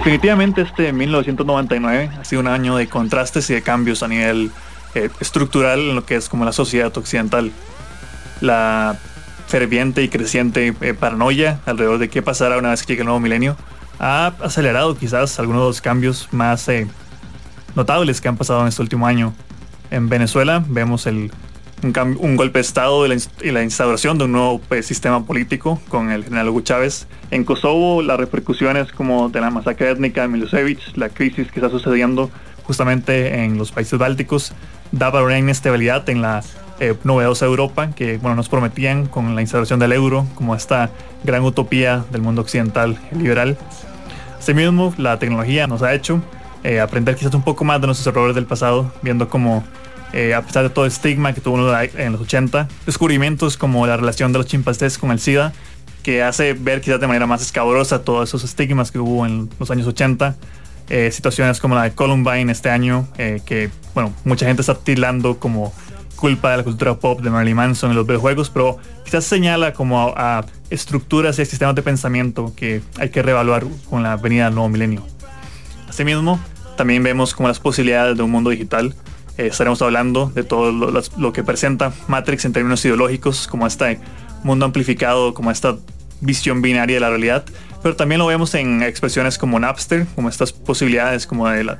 Definitivamente este 1999 ha sido un año de contrastes y de cambios a nivel eh, estructural en lo que es como la sociedad occidental. La ferviente y creciente eh, paranoia alrededor de qué pasará una vez que llegue el nuevo milenio ha acelerado quizás algunos de los cambios más eh, notables que han pasado en este último año. En Venezuela vemos el un, golpe de Estado y la, instauración de un nuevo pues, sistema político con el general Hugo Chávez. En Kosovo, las repercusiones como de la masacre étnica de Milosevic, la crisis que está sucediendo justamente en los países bálticos, daba una inestabilidad en la eh, novedosa Europa que bueno, nos prometían con la instauración del euro como esta gran utopía del mundo occidental liberal. Asimismo, la tecnología nos ha hecho eh, aprender quizás un poco más de nuestros errores del pasado, viendo cómo eh, a pesar de todo el estigma que tuvo en los 80, descubrimientos como la relación de los chimpancés con el SIDA, que hace ver quizás de manera más escabrosa todos esos estigmas que hubo en los años 80. Eh, situaciones como la de Columbine este año, eh, que bueno, mucha gente está tilando como culpa de la cultura pop de Marilyn Manson en los videojuegos, pero quizás señala como a, estructuras y sistemas de pensamiento que hay que reevaluar con la venida del nuevo milenio. Asimismo, también vemos como las posibilidades de un mundo digital eh, estaremos hablando de todo lo, que presenta Matrix en términos ideológicos, como este mundo amplificado, como esta visión binaria de la realidad, pero también lo vemos en expresiones como Napster, como estas posibilidades como de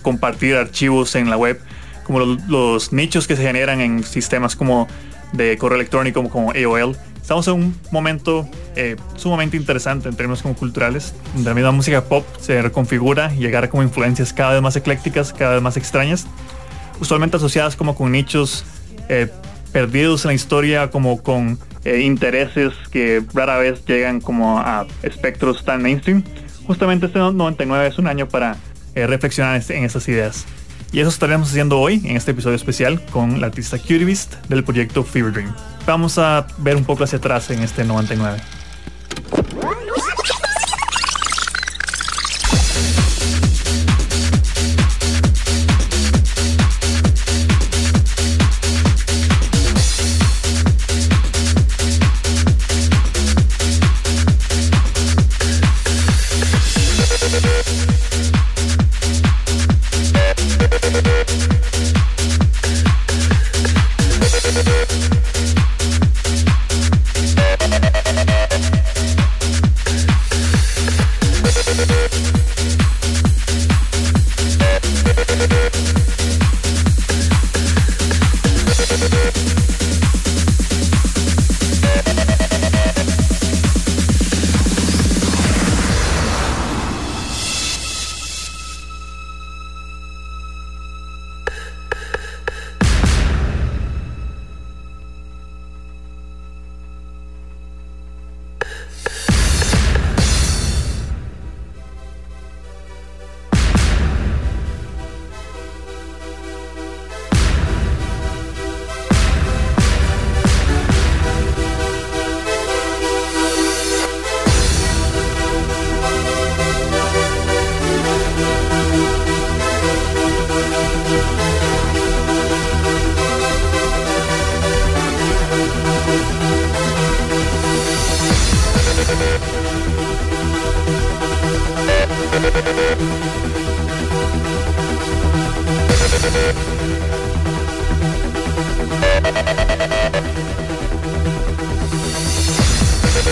compartir archivos en la web, como los, nichos que se generan en sistemas como de correo electrónico como AOL. Estamos en un momento eh, sumamente interesante en términos como culturales, donde la misma música pop se reconfigura y llegar como influencias cada vez más eclécticas, cada vez más extrañas usualmente asociadas como con nichos eh, perdidos en la historia, como con eh, intereses que rara vez llegan como a espectros tan mainstream. Justamente este 99 es un año para eh, reflexionar en esas ideas. Y eso estaremos haciendo hoy en este episodio especial con la artista Cutie Beast del proyecto Fever Dream. Vamos a ver un poco hacia atrás en este 99.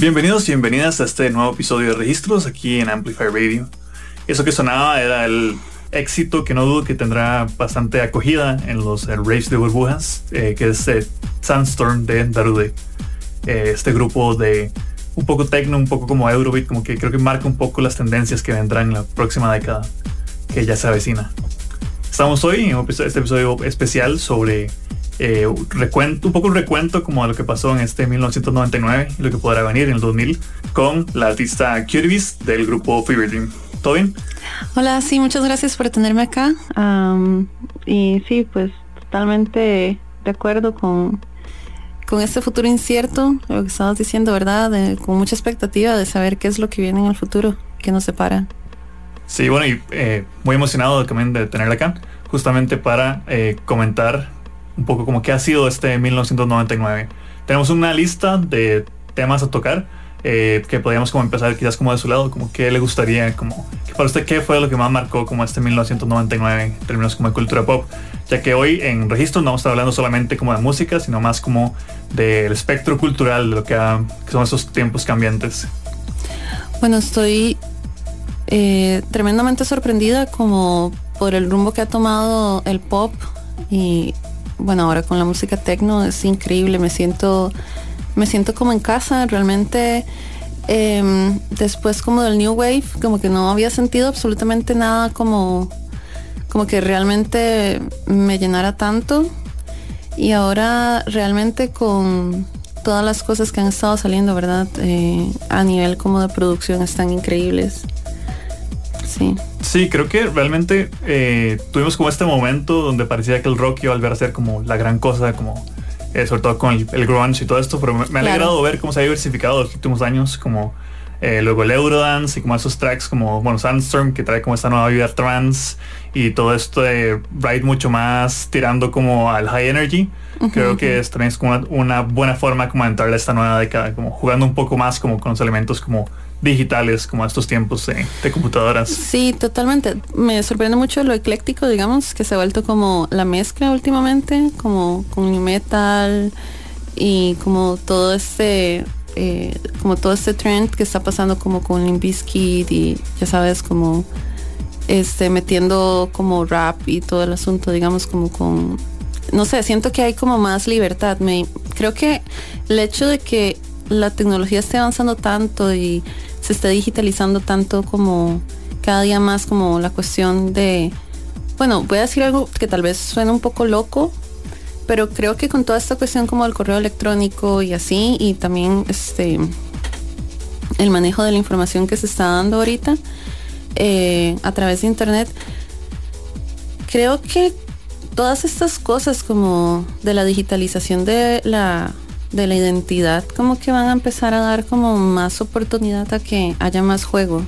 Bienvenidos y bienvenidas a este nuevo episodio de Registros aquí en Amplify Radio. Eso que sonaba era el éxito que no dudo que tendrá bastante acogida en los eh, raves de burbujas, eh, que es eh, Sandstorm de Darude. este grupo de un poco techno, un poco como Eurobeat, como que creo que marca un poco las tendencias que vendrán en la próxima década, que ya se avecina. Estamos hoy en este episodio especial sobre eh, recuento, un poco un recuento como a lo que pasó en este 1999 y lo que podrá venir en el 2000 con la artista Curvis del grupo Fever Dream. ¿Todo bien? Hola, sí, muchas gracias por tenerme acá. y sí, pues totalmente de acuerdo con, con este futuro incierto, lo que estabas diciendo, ¿verdad? con mucha expectativa de saber qué es lo que viene en el futuro, qué nos separa. Sí, bueno, y eh, muy emocionado también de tenerla acá, justamente para eh, comentar un poco como qué ha sido este 1999. Tenemos una lista de temas a tocar eh, que podríamos como empezar quizás como de su lado, como qué le gustaría, como para usted qué fue lo que más marcó como este 1999 en términos como de cultura pop, ya que hoy en registro no vamos a estar hablando solamente como de música, sino más como del espectro cultural de lo que, son esos tiempos cambiantes. Bueno, estoy eh, tremendamente sorprendida como por el rumbo que ha tomado el pop y bueno, ahora con la música techno es increíble, me siento, me siento como en casa, realmente em, después como del New Wave, como que no había sentido absolutamente nada como, como que realmente me llenara tanto. Y ahora realmente con todas las cosas que han estado saliendo, ¿verdad? Eh, a nivel como de producción están increíbles. Sí. Sí, creo que realmente eh, tuvimos como este momento donde parecía que el rock iba a volver a ser como la gran cosa, como eh, sobre todo con el, grunge y todo esto, pero me, ha alegrado ver cómo se ha diversificado los últimos años, como eh, luego el Eurodance y como esos tracks como, bueno, Sandstorm que trae como esta nueva vida trans y todo esto de Ride mucho más tirando como al high energy. Creo que es también es como una, buena forma como de entrarle a esta nueva década, como jugando un poco más como con los elementos como digitales como estos tiempos de, computadoras. Sí, totalmente. Me sorprende mucho lo ecléctico, digamos, que se ha vuelto como la mezcla últimamente, como con new metal y como todo este eh, como todo este trend que está pasando como con Limp Bizkit y ya sabes como este metiendo como rap y todo el asunto digamos como con no sé siento que hay como más libertad me creo que el hecho de que la tecnología esté avanzando tanto y se esté digitalizando tanto como cada día más como la cuestión de, bueno, voy a decir algo que tal vez suene un poco loco, pero creo que con toda esta cuestión como el correo electrónico y así, y también este el manejo de la información que se está dando ahorita eh, a través de internet, creo que todas estas cosas como de la digitalización de la de la identidad, como que van a empezar a dar como más oportunidad a que haya más juego.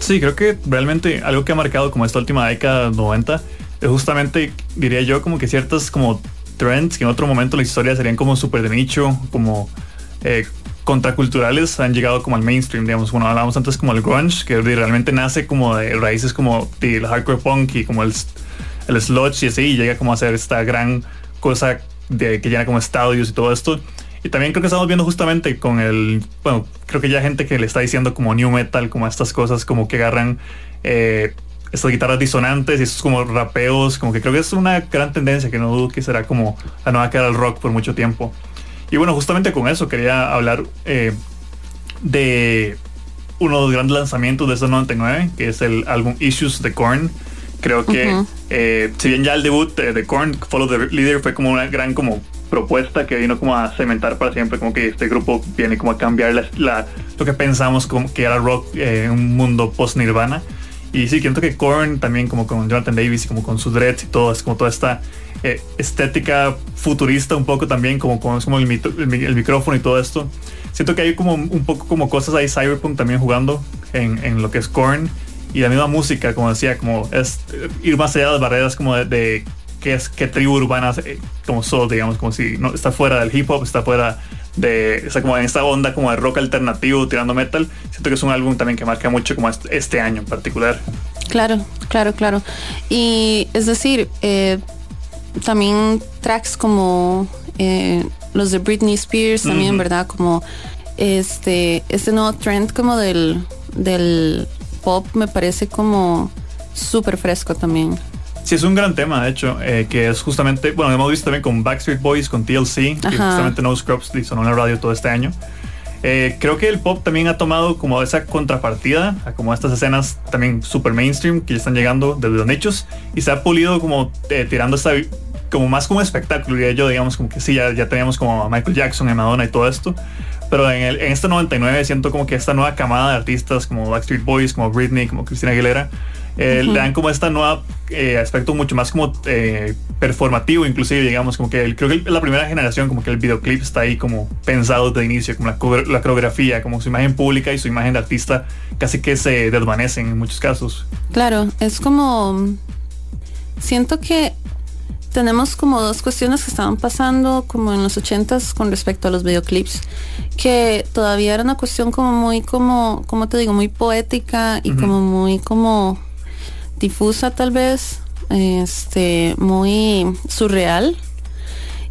Sí, creo que realmente algo que ha marcado como esta última década 90 es justamente, diría yo, como que ciertas como trends que en otro momento en la historia serían como súper de nicho, como eh, contraculturales, han llegado como al mainstream, digamos, bueno, hablábamos antes como el grunge, que realmente nace como de raíces como del hardcore punk y como el, el sludge y así, llega como a ser esta gran cosa de, que llena como estadios y todo esto. Y también creo que estamos viendo justamente con el, bueno, creo que ya gente que le está diciendo como new metal, como estas cosas, como que agarran eh, estas guitarras disonantes y estos como rapeos, como que creo que es una gran tendencia que no dudo que será como la nueva cara del rock por mucho tiempo. Y bueno, justamente con eso quería hablar eh, de uno de los grandes lanzamientos de este 99, que es el álbum Issues de Korn. Creo que eh, si bien ya el debut de, Korn, Follow the Leader, fue como una gran como propuesta que vino como a cementar para siempre, como que este grupo viene como a cambiar la, lo que pensamos como que era rock eh, un mundo post-nirvana. Y sí, siento que Korn también como con Jonathan Davis y como con sus dreads y todo, es como toda esta eh, estética futurista un poco también, como, como, como el, el, micrófono y todo esto. Siento que hay como un poco como cosas ahí cyberpunk también jugando en, en lo que es Korn y la misma música, como decía, como es ir más allá de las barreras como de qué es qué tribu urbana eh, como soul, digamos, como si no está fuera del hip hop, está fuera de, está como en esta onda como de rock alternativo tirando metal. Siento que es un álbum también que marca mucho como este, este año en particular. Claro, claro, claro. Y es decir, eh, también tracks como eh, los de Britney Spears también, ¿verdad? Como este, este nuevo trend como del, del pop me parece como súper fresco también. Sí, es un gran tema, de hecho, eh, que es justamente, bueno, hemos visto también con Backstreet Boys, con TLC, que justamente No Scrubs sonó en la radio todo este año. Eh, creo que el pop también ha tomado como esa contrapartida a como estas escenas también super mainstream que ya están llegando desde los nichos y se ha pulido como eh, tirando esta como más como espectáculo, diría yo, digamos como que sí, ya, ya teníamos como a Michael Jackson, a Madonna y todo esto, pero en, el, en este 99 siento como que esta nueva camada de artistas como Backstreet Boys, como Britney, como Christina Aguilera, eh, le dan como esta nueva eh, aspecto mucho más como eh, performativo, inclusive, digamos, como que creo que la primera generación, como que el videoclip está ahí como pensado desde inicio, como la, la coreografía, como su imagen pública y su imagen de artista casi que se desvanecen en muchos casos. Claro, es como... Siento que tenemos como dos cuestiones que estaban pasando como en los ochentas con respecto a los videoclips, que todavía era una cuestión como muy como, como te digo, muy poética y como muy como difusa tal vez, este, muy surreal.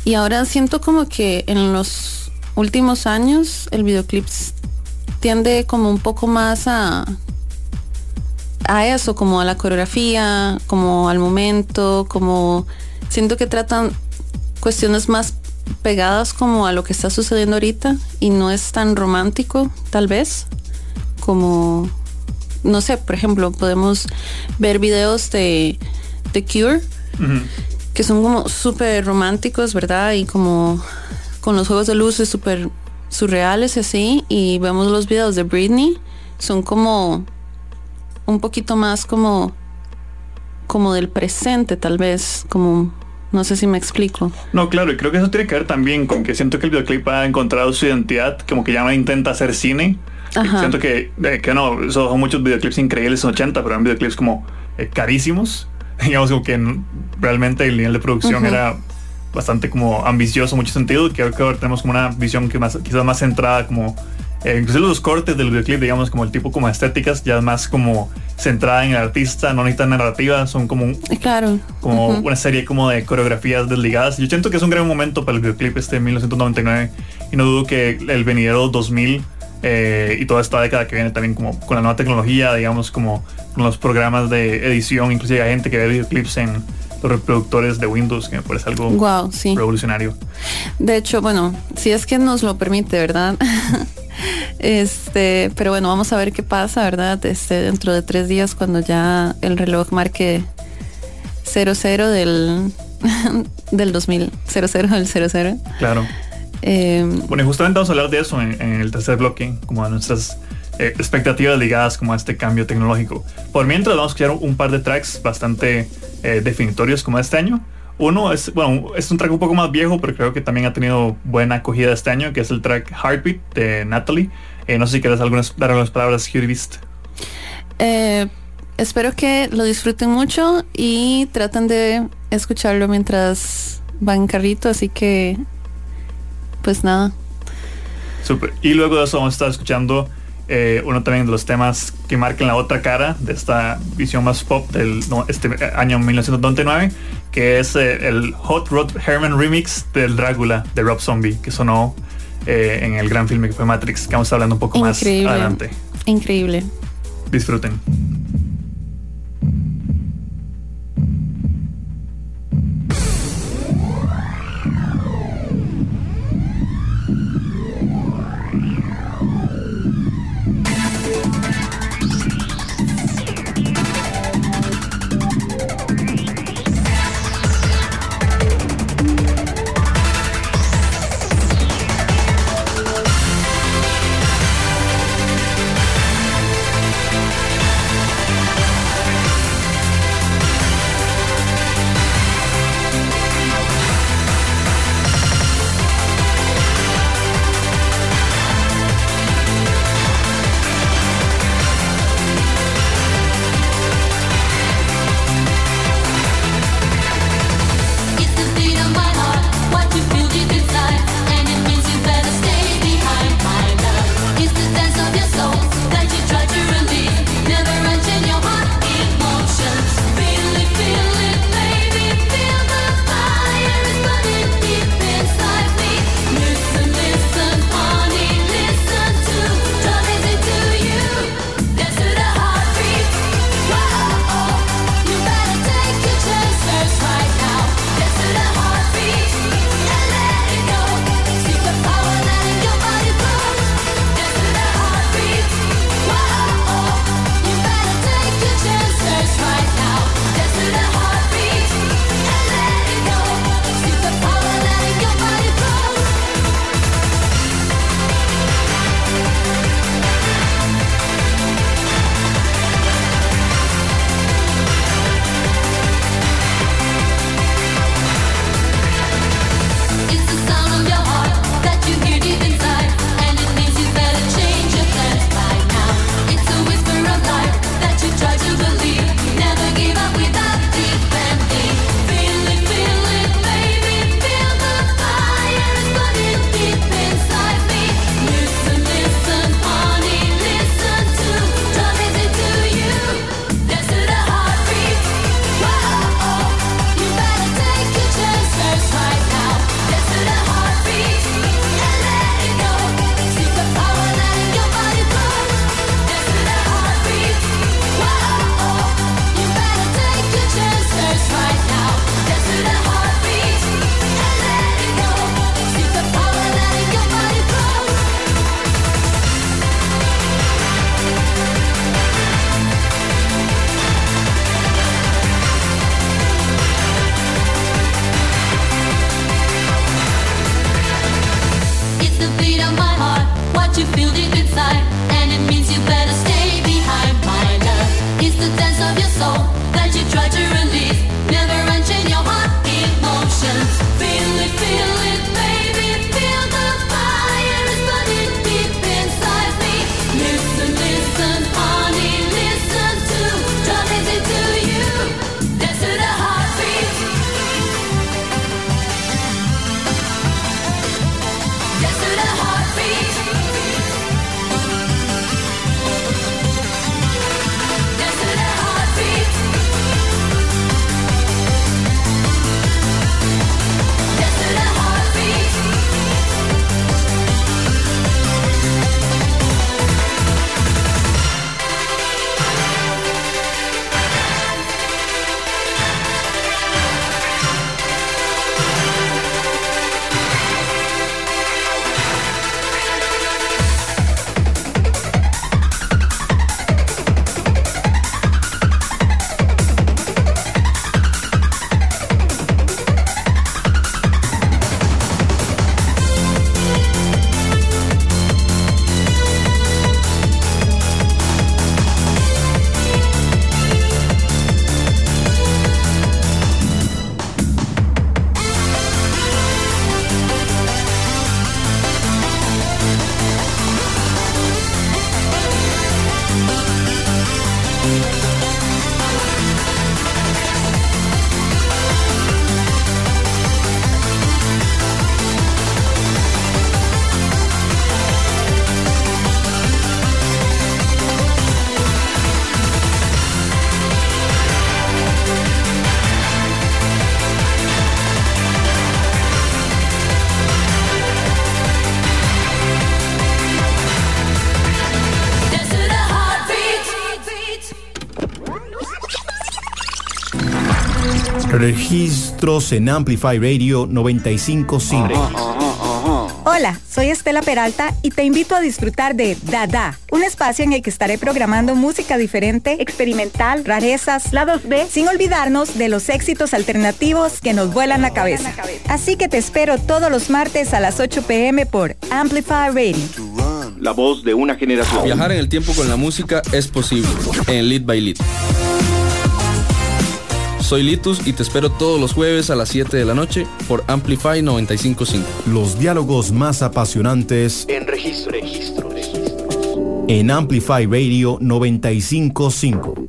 Y ahora siento como que en los últimos años el videoclip tiende como un poco más a a eso, como a la coreografía, como al momento, como siento que tratan cuestiones más pegadas como a lo que está sucediendo ahorita y no es tan romántico, tal vez, como, no sé, por ejemplo, podemos ver videos de The Cure, que son como súper románticos, ¿verdad? Y como con los juegos de luces súper surreales y así, y vemos los videos de Britney, son como un poquito más como como del presente tal vez, como no sé si me explico. No, claro, y creo que eso tiene que ver también con que siento que el videoclip ha encontrado su identidad, como que ya no intenta hacer cine. Siento que, eh, que no, son muchos videoclips increíbles en 80, pero eran videoclips como eh, carísimos. Digamos como que realmente el nivel de producción era bastante como ambicioso en mucho sentido. Creo que ahora tenemos como una visión que más, quizás más centrada como eh, incluso los cortes del videoclip, digamos, como el tipo como estéticas, ya más como centrada en el artista, no necesitan narrativa, son como, claro. como una serie como de coreografías desligadas. Yo siento que es un gran momento para el videoclip este de 1999 y no dudo que el venidero 2000 eh, y toda esta década que viene también como con la nueva tecnología, digamos, como con los programas de edición, inclusive hay gente que ve videoclips en los reproductores de Windows, que me parece algo revolucionario. De hecho, bueno, si es que nos lo permite, ¿verdad? este, pero bueno, vamos a ver qué pasa, ¿verdad? Este, dentro de tres días cuando ya el reloj marque 00 del, del 2000, 00 del 00. Claro. Eh, bueno, y justamente vamos a hablar de eso en, el tercer bloque, como a nuestras eh, expectativas ligadas como a este cambio tecnológico. Por mientras vamos a escuchar un par de tracks bastante eh, definitorios como este año. Uno es, bueno, es un track un poco más viejo, pero creo que también ha tenido buena acogida este año, que es el track Heartbeat de Natalie. Eh, no sé si quieres algunas, dar algunas palabras, Beast. Eh, espero que lo disfruten mucho y traten de escucharlo mientras van en carrito, así que pues nada. Super. Y luego de eso vamos a estar escuchando eh, uno también de los temas que marcan la otra cara de esta visión más pop del este año 1999, que es eh, el Hot Rod Herman remix del Drácula de Rob Zombie, que sonó eh, en el gran filme que fue Matrix, que vamos a estar hablando un poco más adelante. Increíble. Disfruten. Registros en Amplify Radio 955. Hola, soy Estela Peralta y te invito a disfrutar de Dada, un espacio en el que estaré programando música diferente, experimental, rarezas, lados B, sin olvidarnos de los éxitos alternativos que nos vuelan la cabeza. Así que te espero todos los martes a las 8 pm por Amplify Radio. La voz de una generación. Viajar en el tiempo con la música es posible en Lead by Lead. Soy Litus y te espero todos los jueves a las 7 de la noche por Amplify 955. Los diálogos más apasionantes en registro. registro, registro. En Amplify Radio 955.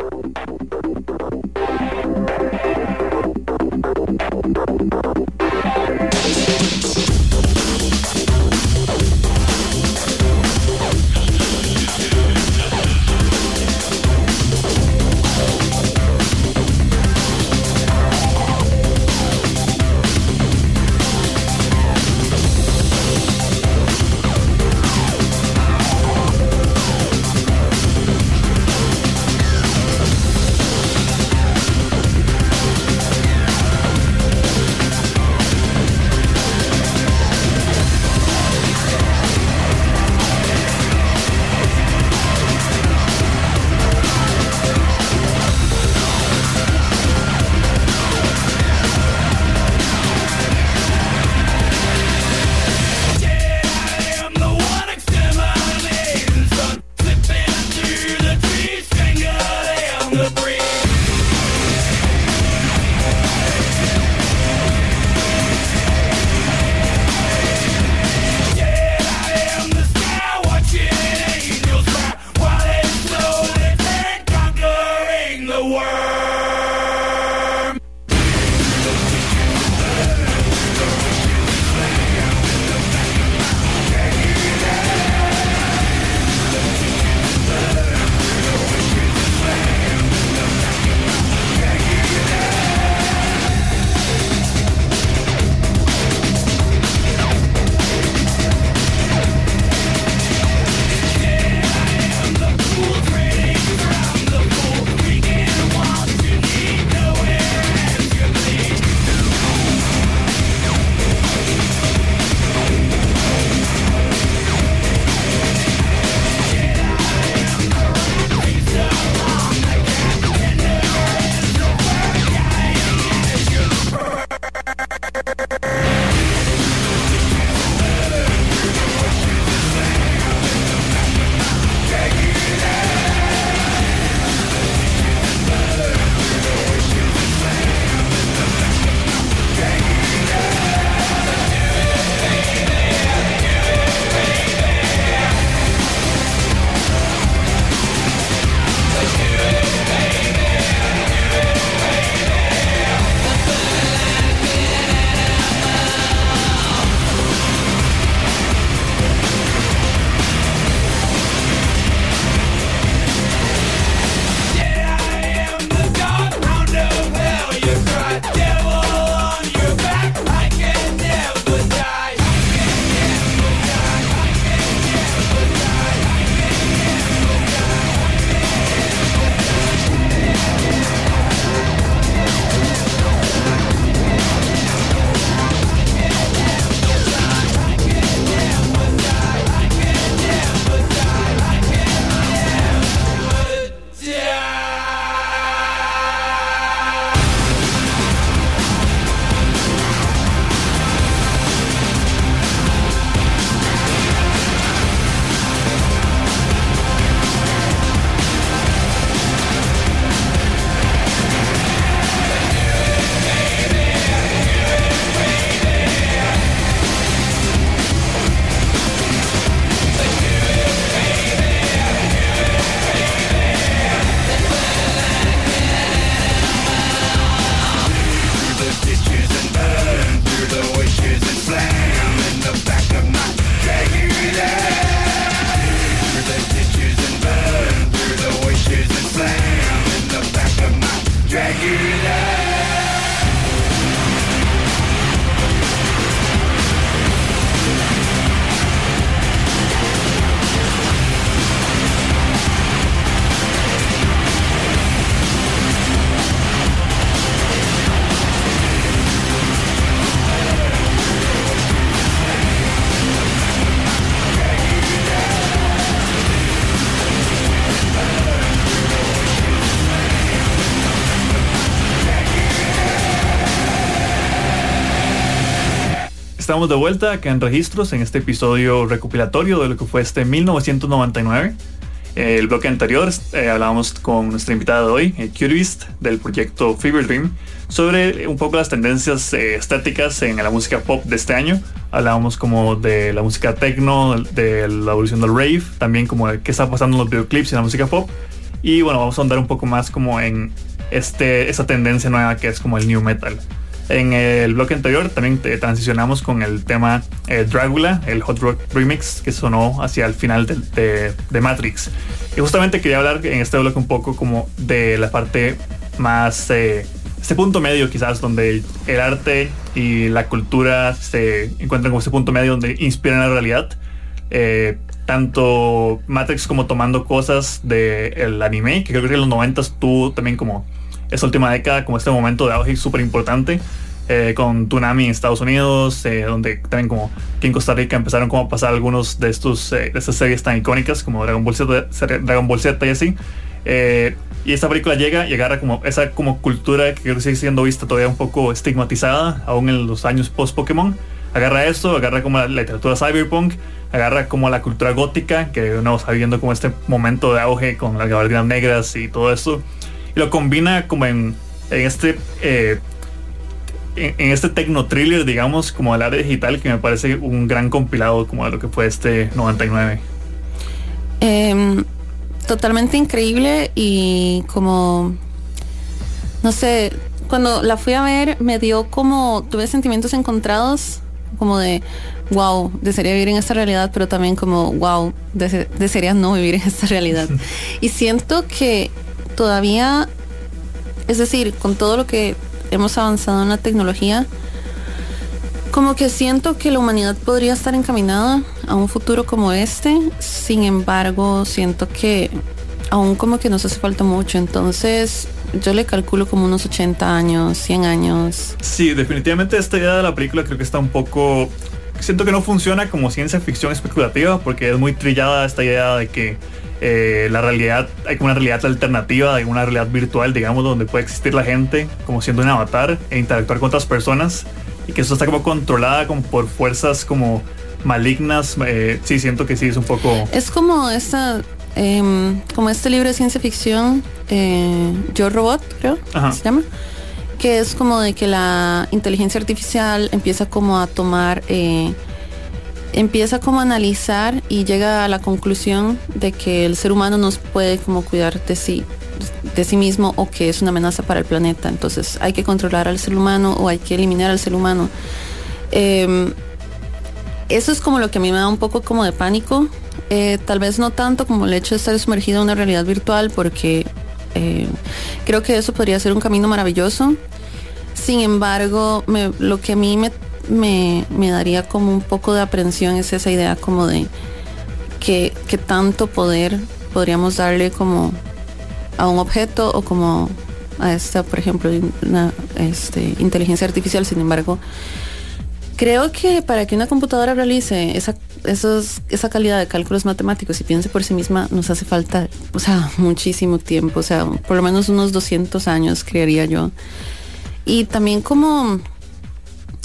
De vuelta acá en Registros en este episodio recopilatorio de lo que fue este 1999. el bloque anterior eh, hablábamos con nuestra invitada de hoy, eh, del proyecto Fever Dream, sobre un poco las tendencias eh, estéticas en la música pop de este año. Hablábamos como de la música techno, de la evolución del rave, también como de qué está pasando los videoclips y en la música pop. Y bueno, vamos a andar un poco más como en este, esa tendencia nueva que es como el new metal. En el bloque anterior también transicionamos con el tema eh, Dragula, el Hot Rock Remix que sonó hacia el final de, de, Matrix. Y justamente quería hablar en este bloque un poco como de la parte más, eh, este punto medio quizás, donde el arte y la cultura se encuentran como ese punto medio donde inspiran la realidad. Eh, tanto Matrix como tomando cosas del anime, que creo que en los 90 tuvo también como esta última década como este momento de auge súper importante. Eh, con Tsunami en Estados Unidos, eh, donde también como que en Costa Rica empezaron como a pasar algunos de estos eh, de estas series tan icónicas como Dragon Ball Z, Dragon Ball Z y así. y esta película llega y agarra como esa como cultura que creo que sigue siendo vista todavía un poco estigmatizada, aún en los años post Pokémon. Agarra esto, agarra como la literatura cyberpunk, agarra como la cultura gótica, que uno está viendo como este momento de auge con las gabardinas negras y todo eso y lo combina como en, en este eh, en, este techno thriller digamos como el área digital que me parece un gran compilado como de lo que fue este 99 em, totalmente increíble y como no sé cuando la fui a ver me dio como tuve sentimientos encontrados como de wow, desearía vivir en esta realidad, pero también como wow, desearía no vivir en esta realidad. y siento que todavía, es decir, con todo lo que hemos avanzado en la tecnología, como que siento que la humanidad podría estar encaminada a un futuro como este, sin embargo, siento que aún como que nos hace falta mucho, entonces yo le calculo como unos 80 años, 100 años. Sí, definitivamente esta idea de la película creo que está un poco... Siento que no funciona como ciencia ficción especulativa porque es muy trillada esta idea de que eh, la realidad, hay como una realidad alternativa, hay una realidad virtual, digamos, donde puede existir la gente como siendo un avatar e interactuar con otras personas y que eso está como controlada como por fuerzas como malignas. Eh, sí, siento que sí, es un poco... Es como esta, em, como este libro de ciencia ficción, eh, Yo Robot, creo, se llama que es como de que la inteligencia artificial empieza como a tomar eh, empieza como a analizar y llega a la conclusión de que el ser humano no puede como cuidar de sí de sí mismo o que es una amenaza para el planeta. Entonces hay que controlar al ser humano o hay que eliminar al ser humano. Em, eso es como lo que a mí me da un poco como de pánico. Eh, tal vez no tanto como el hecho de estar sumergido en una realidad virtual porque eh, creo que eso podría ser un camino maravilloso. Sin embargo, lo que a mí me me, daría como un poco de aprensión es esa idea como de que, tanto poder podríamos darle como a un objeto o como a esta, por ejemplo, una este, inteligencia artificial. Sin embargo, creo que para que una computadora realice esa, esos, esa calidad de cálculos matemáticos y piense por sí misma, nos hace falta, o sea, muchísimo tiempo, o sea, por lo menos unos 200 años, creería yo. Y también como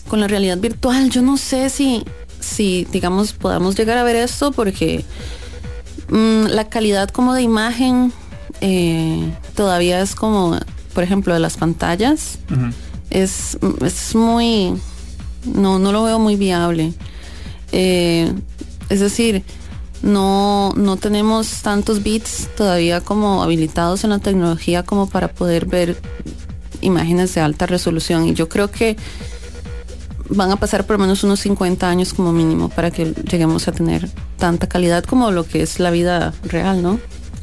con la realidad virtual. Yo no sé si, si digamos, podamos llegar a ver esto porque mm, la calidad como de imagen eh, todavía es como, por ejemplo, de las pantallas. es, es, muy, no, no lo veo muy viable. Eh, es decir, no, no tenemos tantos bits todavía como habilitados en la tecnología como para poder ver imágenes de alta resolución. Y yo creo que van a pasar por lo menos unos 50 años como mínimo para que lleguemos a tener tanta calidad como lo que es la vida real, ¿no?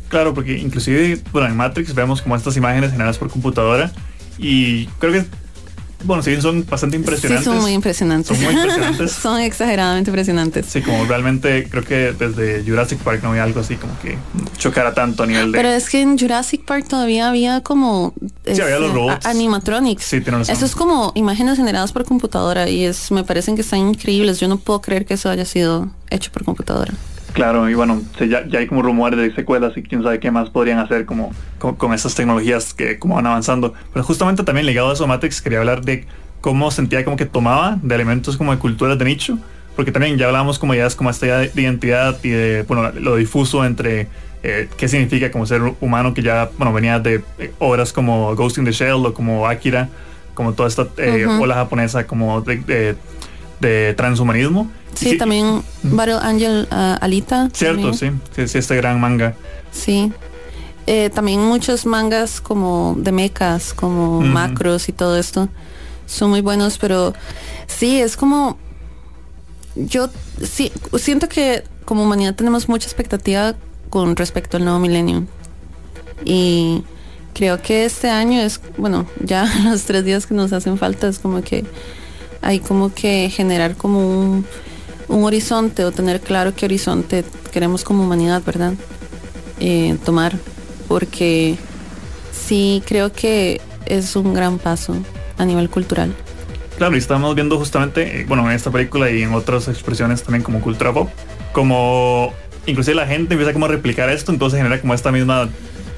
Claro, porque inclusive, bueno, en Matrix vemos como estas imágenes generadas por computadora y creo que bueno, sí, son bastante impresionantes. Sí, son muy impresionantes. Son muy impresionantes. son exageradamente impresionantes. Sí, como realmente creo que desde Jurassic Park no había algo así como que chocara tanto a nivel de... Pero es que en Jurassic Park todavía había como... Sí, había los este, robots. Animatronics. Sí, tiene Eso es como imágenes generadas por computadora y es me parecen que están increíbles. Yo no puedo creer que eso haya sido hecho por computadora. Claro, y bueno, ya, hay como rumores de secuelas y quién sabe qué más podrían hacer como, con, esas tecnologías que como van avanzando. Pero justamente también ligado a eso, Matrix, quería hablar de cómo sentía como que tomaba de elementos como de culturas de nicho, porque también ya hablábamos como ideas como esta idea de identidad y de, bueno, lo difuso entre eh, qué significa como ser humano que ya, bueno, venía de eh, obras como Ghost in the Shell o como Akira, como toda esta eh, ola japonesa como de, de, transhumanismo. Sí, también Battle Angel uh, Alita. Cierto, sí, sí, este gran manga. Sí, eh, también muchos mangas como de mechas, como macros y todo esto, son muy buenos, pero sí, es como... Yo sí, siento que como humanidad tenemos mucha expectativa con respecto al nuevo milenio. Y creo que este año es, bueno, ya los tres días que nos hacen falta es como que hay como que generar como un, un horizonte o tener claro qué horizonte queremos como humanidad, ¿verdad? Eh, tomar porque sí creo que es un gran paso a nivel cultural. Claro, y estamos viendo justamente, eh, bueno, en esta película y en otras expresiones también como cultura pop, como inclusive la gente empieza como a replicar esto, entonces genera como esta misma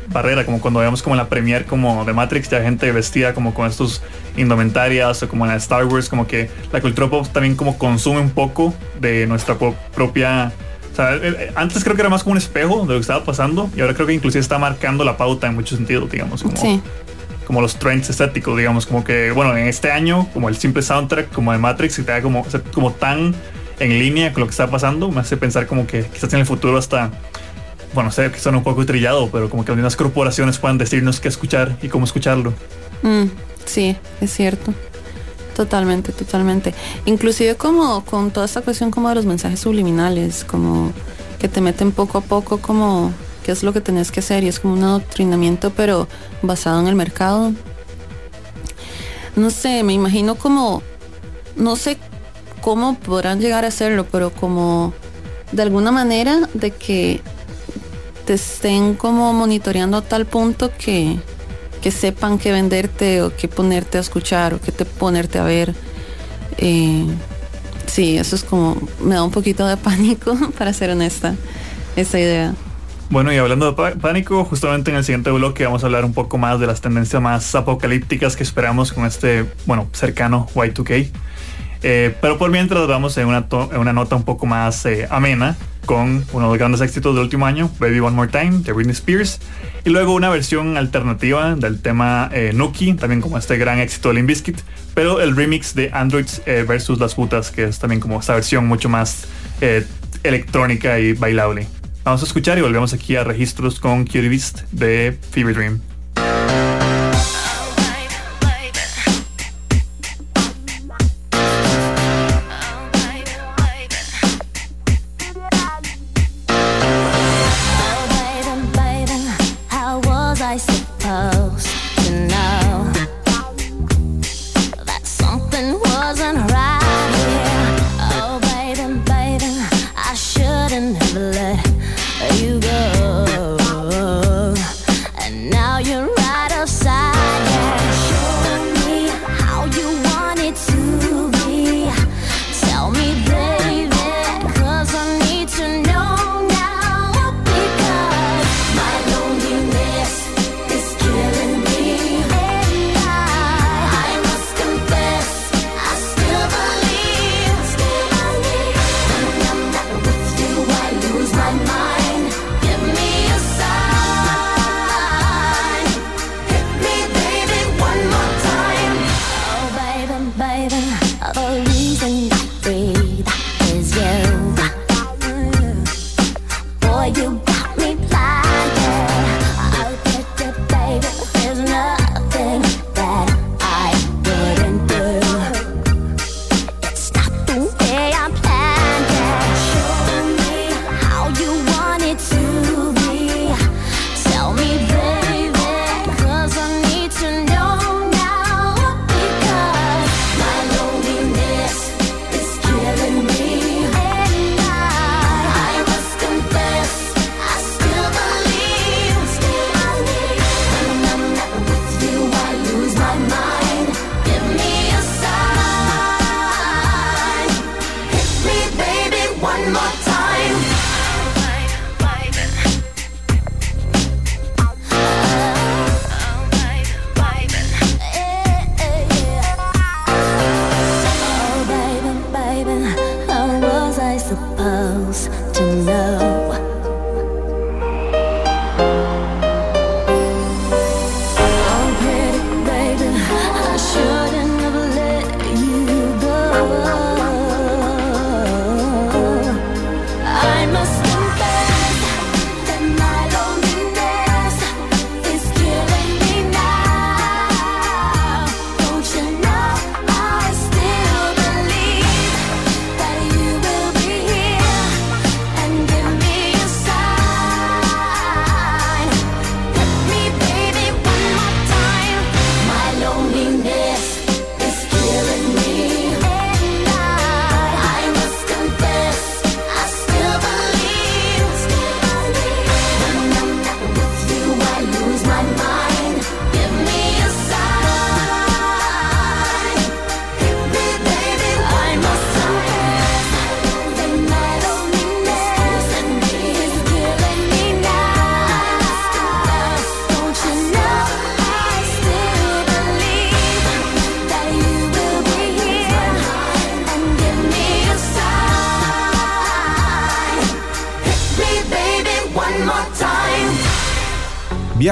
barrera, como cuando veamos como la premiere como de Matrix, ya gente vestida como con estos indumentarias o como en la Star Wars, como que la cultura pop también como consume un poco de nuestra propia o sea, antes creo que era más como un espejo de lo que estaba pasando y ahora creo que inclusive está marcando la pauta en muchos sentidos, digamos, como, como los trends estéticos, digamos, como que, bueno, en este año, como el simple soundtrack, como de Matrix, y te da como, como tan en línea con lo que está pasando, me hace pensar como que quizás en el futuro hasta, bueno, sé que suena un poco trillado, pero como que algunas corporaciones puedan decirnos qué escuchar y cómo escucharlo. Mm, sí, es cierto. Totalmente, totalmente. Inclusive como con toda esta cuestión como de los mensajes subliminales, como que te meten poco a poco como qué es lo que tenés que hacer y es como un adoctrinamiento pero basado en el mercado. No sé, me imagino como, no sé cómo podrán llegar a hacerlo, pero como de alguna manera de que te estén como monitoreando a tal punto que que sepan qué venderte o qué ponerte a escuchar o qué te ponerte a ver. Eh, sí, eso es como, me da un poquito de pánico, para ser honesta, esa idea. Bueno, y hablando de pánico, justamente en el siguiente bloque vamos a hablar un poco más de las tendencias más apocalípticas que esperamos con este, bueno, cercano Y2K. Eh, pero por mientras vamos en una, en una nota un poco más eh, amena con uno de los grandes éxitos del último año, Baby One More Time, de Britney Spears. Y luego una versión alternativa del tema eh, Nuki, también como este gran éxito de Limbiskit, pero el remix de Androids eh, versus las putas, que es también como esta versión mucho más eh, electrónica y bailable. Vamos a escuchar y volvemos aquí a registros con Cutie Beast de Fever Dream.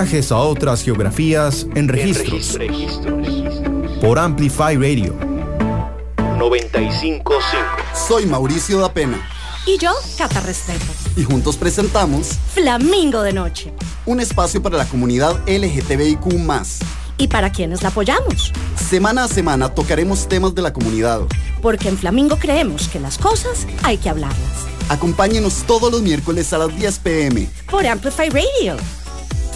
Viajes a otras geografías en registros. Por Amplify Radio. 955. Soy Mauricio da Pena. Y yo, Cata Restrepo. Y juntos presentamos Flamingo de Noche. Un espacio para la comunidad LGTBIQ. Y para quienes la apoyamos. Semana a semana tocaremos temas de la comunidad. Porque en Flamingo creemos que las cosas hay que hablarlas. Acompáñenos todos los miércoles a las 10 pm. Por Amplify Radio.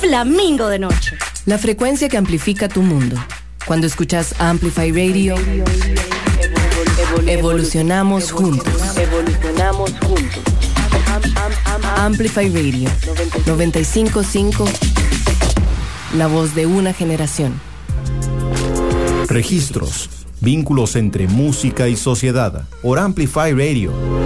Flamingo de Noche. La frecuencia que amplifica tu mundo. Cuando escuchas Amplify Radio, evolucionamos juntos. Evolucionamos juntos. Amplify Radio 955. La voz de una generación. Registros. Vínculos entre música y sociedad. Por Amplify Radio.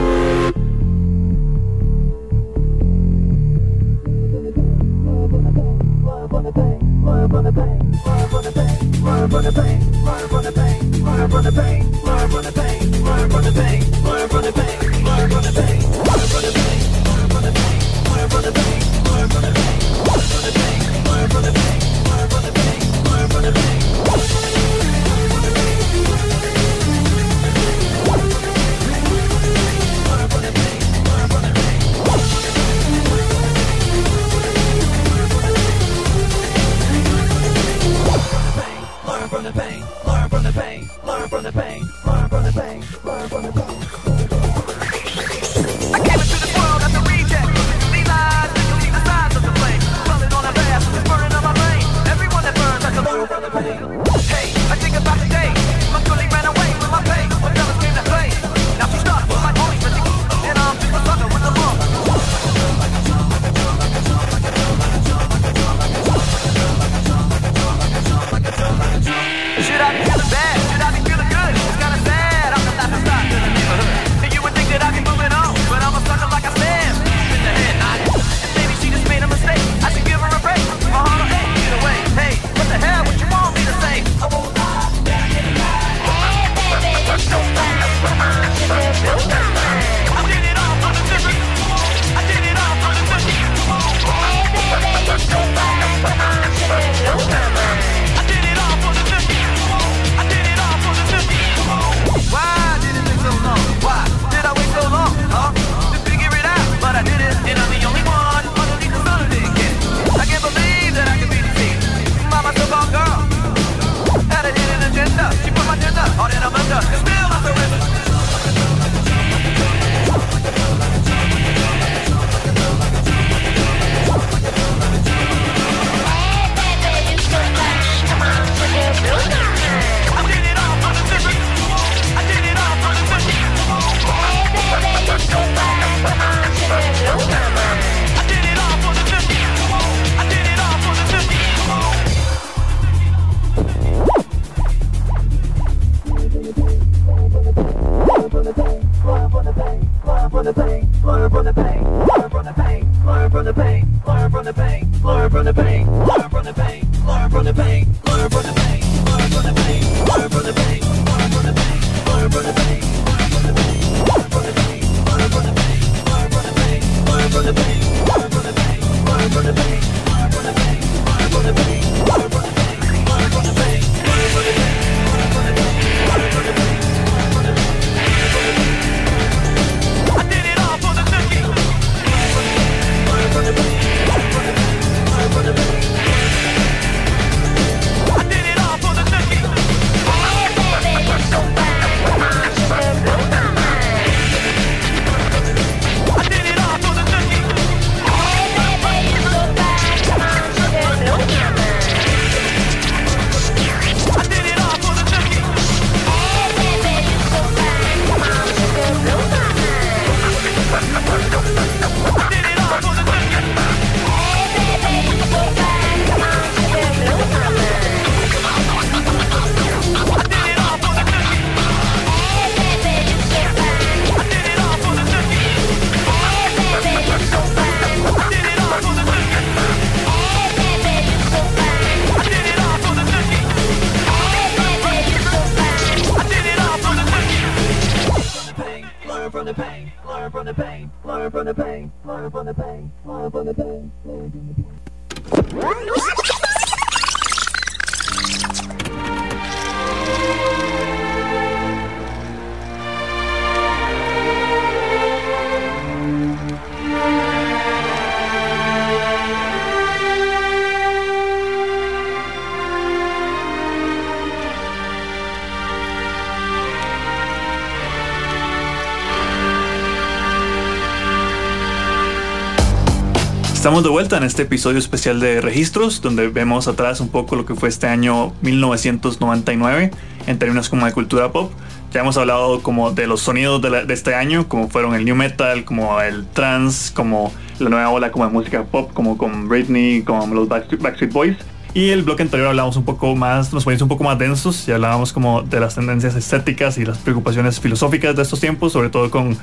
Estamos de vuelta en este episodio especial de registros, donde vemos atrás un poco lo que fue este año 1999 en términos como de cultura pop. Ya hemos hablado como de los sonidos de, este año, como fueron el new metal, como el trance, como la nueva ola como de música pop, como con Britney, como los Backstreet Boys. Y el bloque anterior hablamos un poco más, nos ponemos un poco más densos y hablábamos como de las tendencias estéticas y las preocupaciones filosóficas de estos tiempos, sobre todo con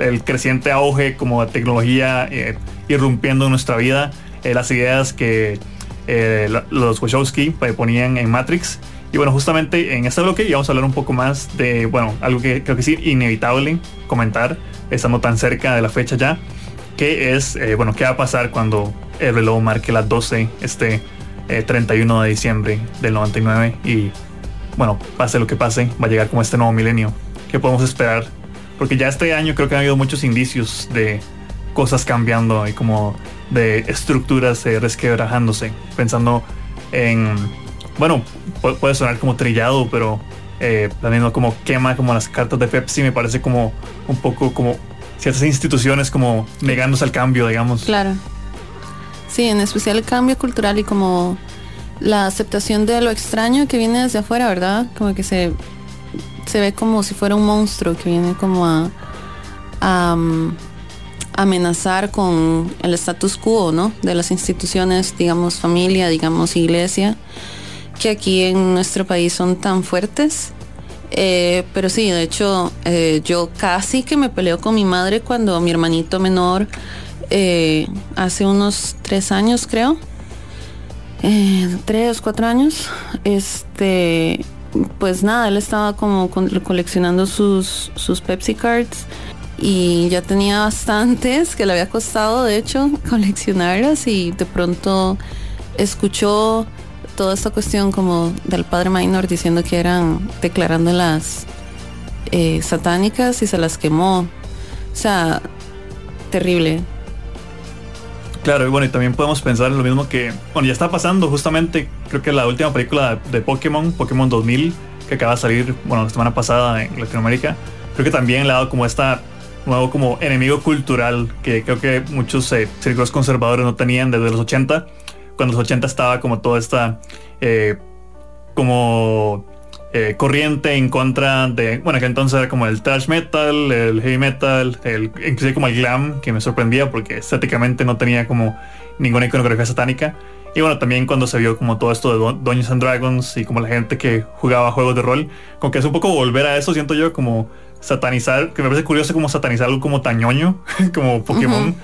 el creciente auge como tecnología eh, irrumpiendo en nuestra vida, eh, las ideas que eh, los Wachowski ponían en Matrix. Y bueno, justamente en este bloque vamos a hablar un poco más de, bueno, algo que creo que sí, inevitable comentar, estando tan cerca de la fecha ya, que es, bueno, qué va a pasar cuando el reloj marque las 12 este 31 de diciembre del 99 y, bueno, pase lo que pase, va a llegar como este nuevo milenio. ¿Qué podemos esperar porque ya este año creo que ha habido muchos indicios de cosas cambiando y como de estructuras eh, resquebrajándose. Pensando en, bueno, puede sonar como trillado, pero eh, planeando como quema como las cartas de Pepsi, me parece como un poco como ciertas instituciones como negándose al cambio, digamos. Claro. Sí, en especial el cambio cultural y como la aceptación de lo extraño que viene desde afuera, ¿verdad? Como que se se ve como si fuera un monstruo que viene como a, mm, amenazar con el status quo, ¿no? De las instituciones, digamos familia, digamos iglesia, que aquí en nuestro país son tan fuertes. Eh, pero sí, de hecho, eh, yo casi que me peleo con mi madre cuando mi hermanito menor, eh, hace unos tres años creo, tres, cuatro años, este, pues nada, él estaba como coleccionando sus, sus Pepsi Cards y ya tenía bastantes que le había costado de hecho coleccionarlas y de pronto escuchó toda esta cuestión como del padre Minor diciendo que eran declarando las eh, satánicas y se las quemó. O sea, terrible. Claro, y bueno, y también podemos pensar en lo mismo que, bueno, ya está pasando justamente, creo que la última película de Pokémon, Pokémon 2000, que acaba de salir, bueno, la semana pasada en Latinoamérica, creo que también le ha dado como esta nuevo como enemigo cultural que creo que muchos eh, círculos conservadores no tenían desde los 80, cuando los 80 estaba como toda esta eh, como eh, corriente en contra de, bueno, que entonces era como el thrash metal, el heavy metal, el, inclusive como el glam, que me sorprendía porque estéticamente no tenía como ninguna iconografía satánica. Y bueno, también cuando se vio como todo esto de Dungeons and Dragons y como la gente que jugaba juegos de rol, como que es un poco volver a eso, siento yo, como satanizar, que me parece curioso como satanizar algo como tañoño, como Pokémon.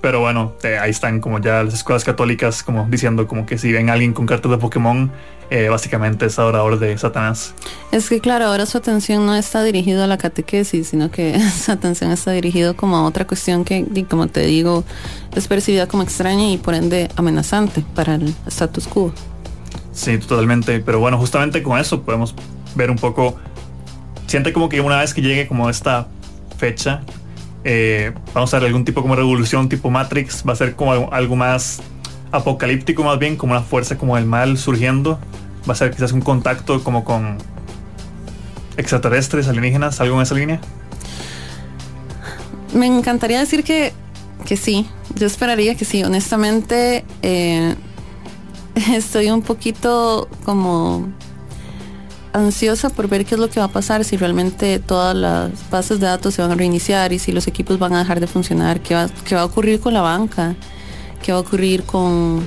Pero bueno, eh, ahí están como ya las escuelas católicas como diciendo como que si ven a alguien con cartas de Pokémon, eh, básicamente es adorador de Satanás. Es que claro, ahora su atención no está dirigido a la catequesis, sino que su atención está dirigido como a otra cuestión que, como te digo, es percibida como extraña y por ende amenazante para el status quo. Sí, totalmente. Pero bueno, justamente con eso podemos ver un poco, siente como que una vez que llegue como esta fecha, eh, vamos a ver algún tipo como revolución tipo Matrix, va a ser como algo, más apocalíptico más bien, como una fuerza como el mal surgiendo, va a ser quizás un contacto como con extraterrestres, alienígenas, algo en esa línea. Me encantaría decir que, que sí, yo esperaría que sí, honestamente eh, estoy un poquito como ansiosa por ver qué es lo que va a pasar, si realmente todas las bases de datos se van a reiniciar y si los equipos van a dejar de funcionar, qué va, qué va a ocurrir con la banca, qué va a ocurrir con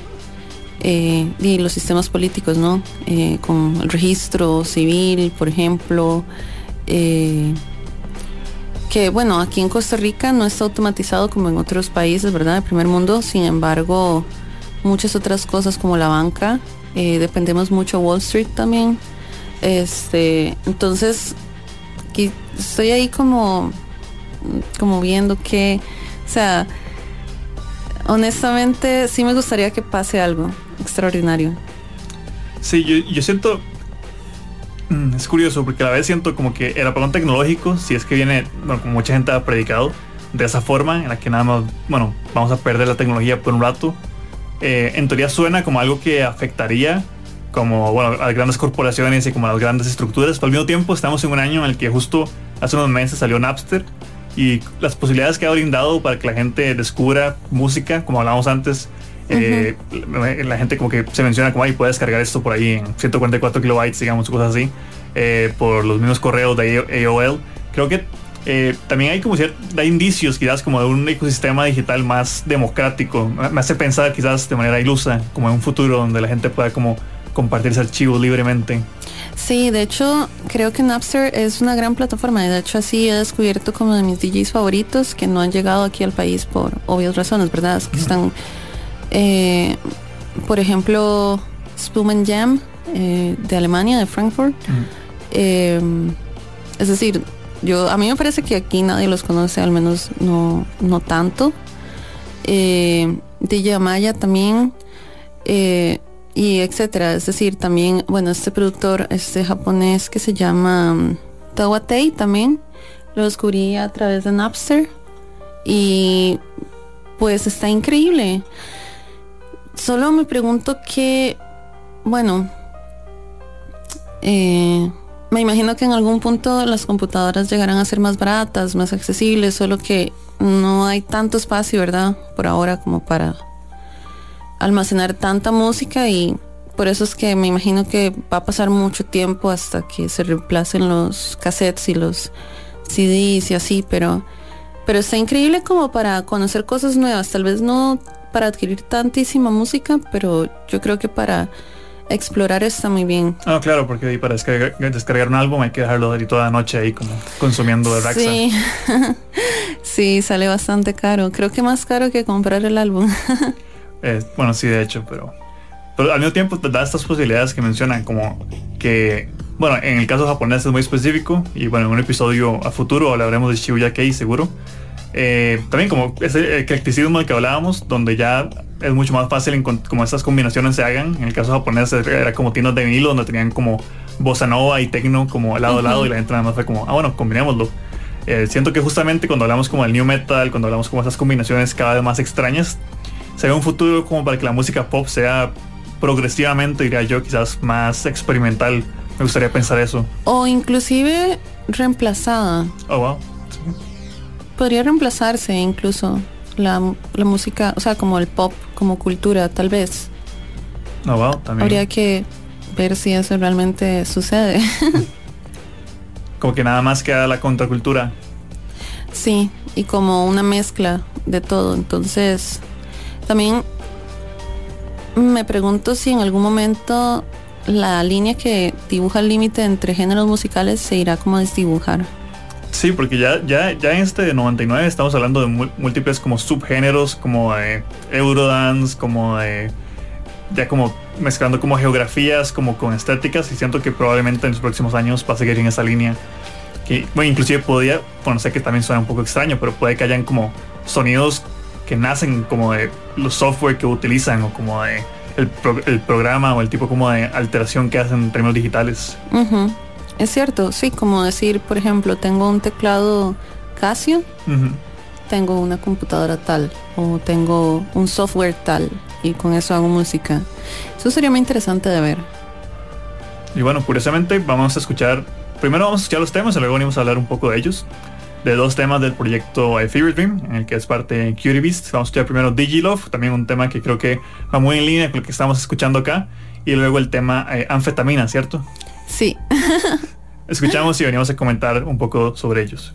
eh, los sistemas políticos, ¿no? Eh, con el registro civil, por ejemplo. Eh, que bueno, aquí en Costa Rica no está automatizado como en otros países, ¿verdad? Del primer mundo, sin embargo, muchas otras cosas como la banca, dependemos mucho de Wall Street también este, entonces, estoy ahí como, como viendo que, o sea, honestamente sí me gustaría que pase algo extraordinario. Sí, yo, siento, mm, es curioso porque a la vez siento como que el apagón tecnológico, si es que viene, bueno, como mucha gente ha predicado, de esa forma en la que nada más, bueno, vamos a perder la tecnología por un rato, eh, en teoría suena como algo que afectaría como bueno, a las grandes corporaciones y como a las grandes estructuras. Pero al mismo tiempo estamos en un año en el que justo hace unos meses salió Napster y las posibilidades que ha brindado para que la gente descubra música, como hablábamos antes. eh, la, la gente como que se menciona como ahí puede descargar esto por ahí en 144 kilobytes, digamos, cosas así, eh, por los mismos correos de AOL. Creo que eh, también hay como ciertos, hay indicios quizás como de un ecosistema digital más democrático. Me hace pensar quizás de manera ilusa, como en un futuro donde la gente pueda como compartir ese archivo libremente. Sí, de hecho, creo que Napster es una gran plataforma. De hecho, así he descubierto como de mis DJs favoritos que no han llegado aquí al país por obvias razones, ¿verdad? Es que están, eh, por ejemplo, Spumen Jam eh, de Alemania, de Frankfurt. Eh, es decir, yo a mí me parece que aquí nadie los conoce, al menos no, no tanto. Eh, DJ Amaya también. eh, y etcétera. Es decir, también, bueno, este productor, este japonés que se llama um, Tawatei también, lo descubrí a través de Napster y pues está increíble. Solo me pregunto que, bueno, eh, me imagino que en algún punto las computadoras llegarán a ser más baratas, más accesibles, solo que no hay tanto espacio, ¿verdad? Por ahora como para almacenar tanta música y por eso es que me imagino que va a pasar mucho tiempo hasta que se reemplacen los cassettes y los CDs y así, pero pero está increíble como para conocer cosas nuevas, tal vez no para adquirir tantísima música, pero yo creo que para explorar está muy bien. Ah, claro, porque para descargar, descargar un álbum hay que dejarlo ahí toda la noche ahí como consumiendo de Raxa. Sí. sí, sale bastante caro. Creo que más caro que comprar el álbum. Eh, bueno, sí, de hecho, pero, pero al mismo tiempo te da estas posibilidades que mencionan, como que, bueno, en el caso japonés es muy específico, y bueno, en un episodio a futuro hablaremos de Shibuya Kei, seguro. Eh, también como ese eclecticismo del que hablábamos, donde ya es mucho más fácil como estas combinaciones se hagan. En el caso japonés era como tiendas de vinilo donde tenían como bossa nova y techno como lado a lado y la gente nada más fue como, ah bueno, combinémoslo. Eh, siento que justamente cuando hablamos como del new metal, cuando hablamos como esas combinaciones cada vez más extrañas, se ve un futuro como para que la música pop sea progresivamente, diría yo, quizás más experimental. Me gustaría pensar eso. o inclusive reemplazada. Oh, wow. Podría reemplazarse incluso la, la música, o sea, como el pop, como cultura, tal vez. Oh, wow, también. Habría que ver si eso realmente sucede. Como que nada más queda la contracultura. sí, y como una mezcla de todo. Entonces, también me pregunto si en algún momento la línea que dibuja el límite entre géneros musicales se irá como a desdibujar. Sí, porque ya, ya, ya en este 99 estamos hablando de mú- múltiples como subgéneros, como de Eurodance, como de ya como mezclando como geografías, como con estéticas, y siento que probablemente en los próximos años va a seguir en esa línea. Que, bueno, inclusive podría, bueno, sé que también suena un poco extraño, pero puede que hayan como sonidos que nacen como de los software que utilizan o como de el, pro- el programa o el tipo como de alteración que hacen en términos digitales. Es cierto, sí, como decir, por ejemplo, tengo un teclado Casio, tengo una computadora tal, o tengo un software tal, y con eso hago música. Eso sería muy interesante de ver. Y bueno, curiosamente vamos a escuchar, primero vamos a escuchar los temas y luego venimos a hablar un poco de ellos. De dos temas del proyecto Fever Dream, en el que es parte Cutie Beast. Vamos a escuchar primero Digilove, también un tema que creo que va muy en línea con lo que estamos escuchando acá. Y luego el tema eh, Anfetamina, ¿cierto? Sí. Escuchamos y venimos a comentar un poco sobre ellos.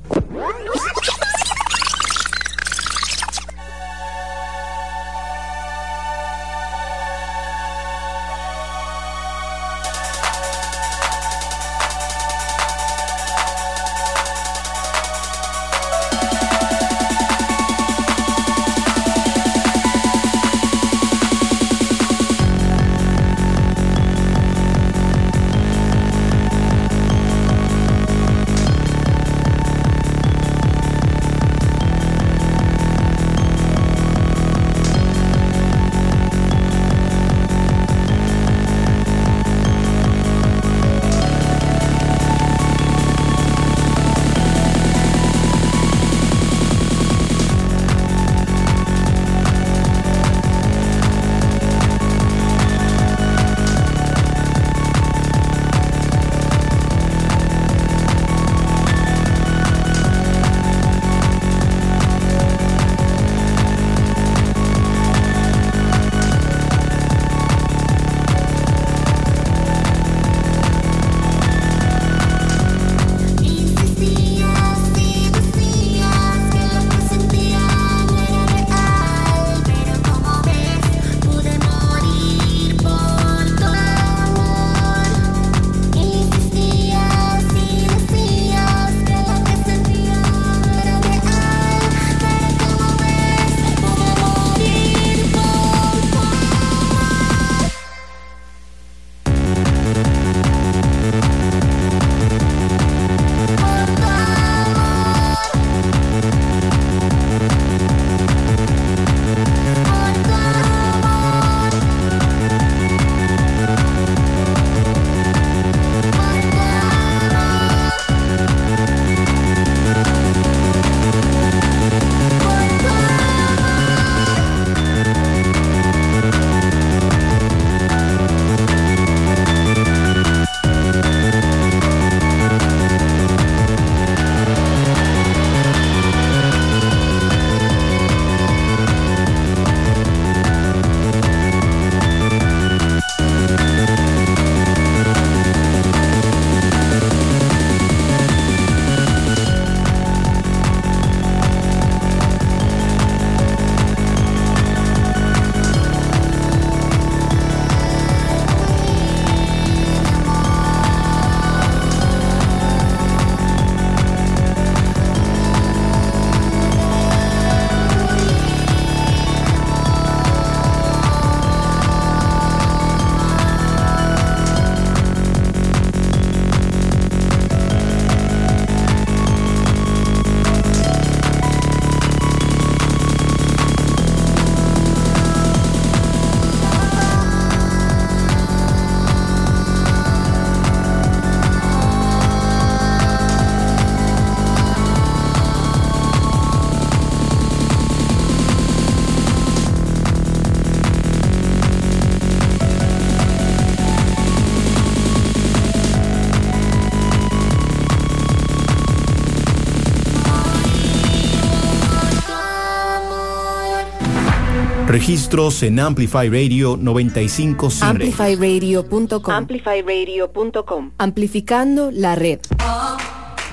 Registros en Amplify Radio 955. Amplifyradio.com. Amplifyradio.com. Amplificando la red.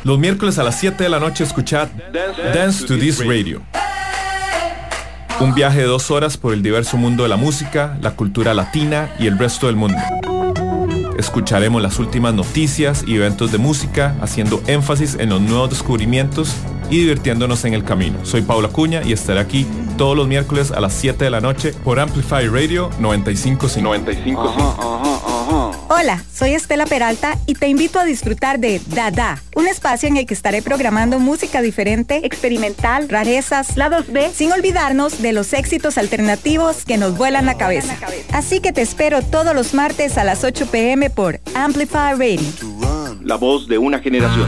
Los miércoles a las 7 de la noche escuchad Dance to This Radio. Un viaje de dos horas por el diverso mundo de la música, la cultura latina y el resto del mundo. Escucharemos las últimas noticias y eventos de música, haciendo énfasis en los nuevos descubrimientos y divirtiéndonos en el camino. Soy Paula Cuña y estaré aquí todos los miércoles a las 7 de la noche por Amplify Radio 955. 955. Hola, soy Estela Peralta y te invito a disfrutar de Dada, un espacio en el que estaré programando música diferente, experimental, rarezas, lados B, sin olvidarnos de los éxitos alternativos que nos vuelan la cabeza. Así que te espero todos los martes a las 8 pm por Amplify Radio. La voz de una generación.